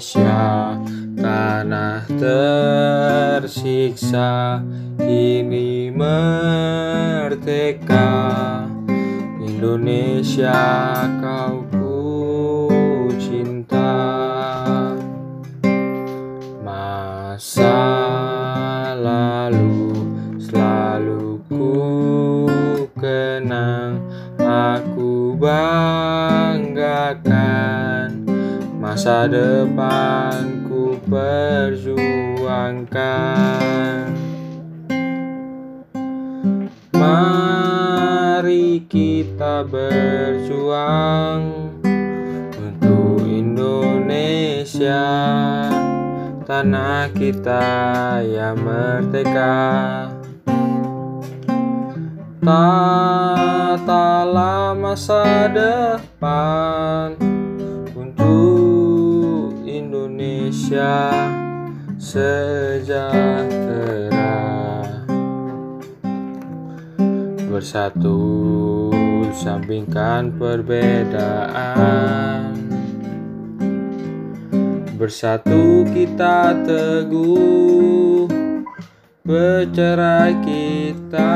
Indonesia tanah tersiksa kini merdeka. Indonesia kau ku cinta. Masa lalu selalu ku kenang aku banggakan masa depanku perjuangkan. Mari kita berjuang untuk Indonesia. Tanah kita yang merdeka. Tatalah masa depan Indonesia sejahtera. Bersatu sampingkan perbedaan. Bersatu kita teguh Bercerai kita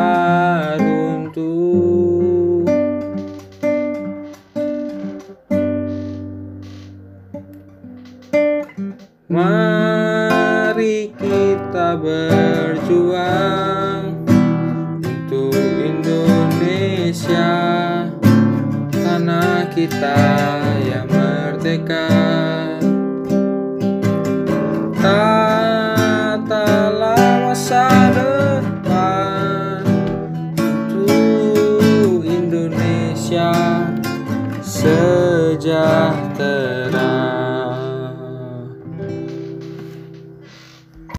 Mari kita berjuang untuk Indonesia Tanah kita yang merdeka. Tatalah masa depan Untuk Indonesia sejahtera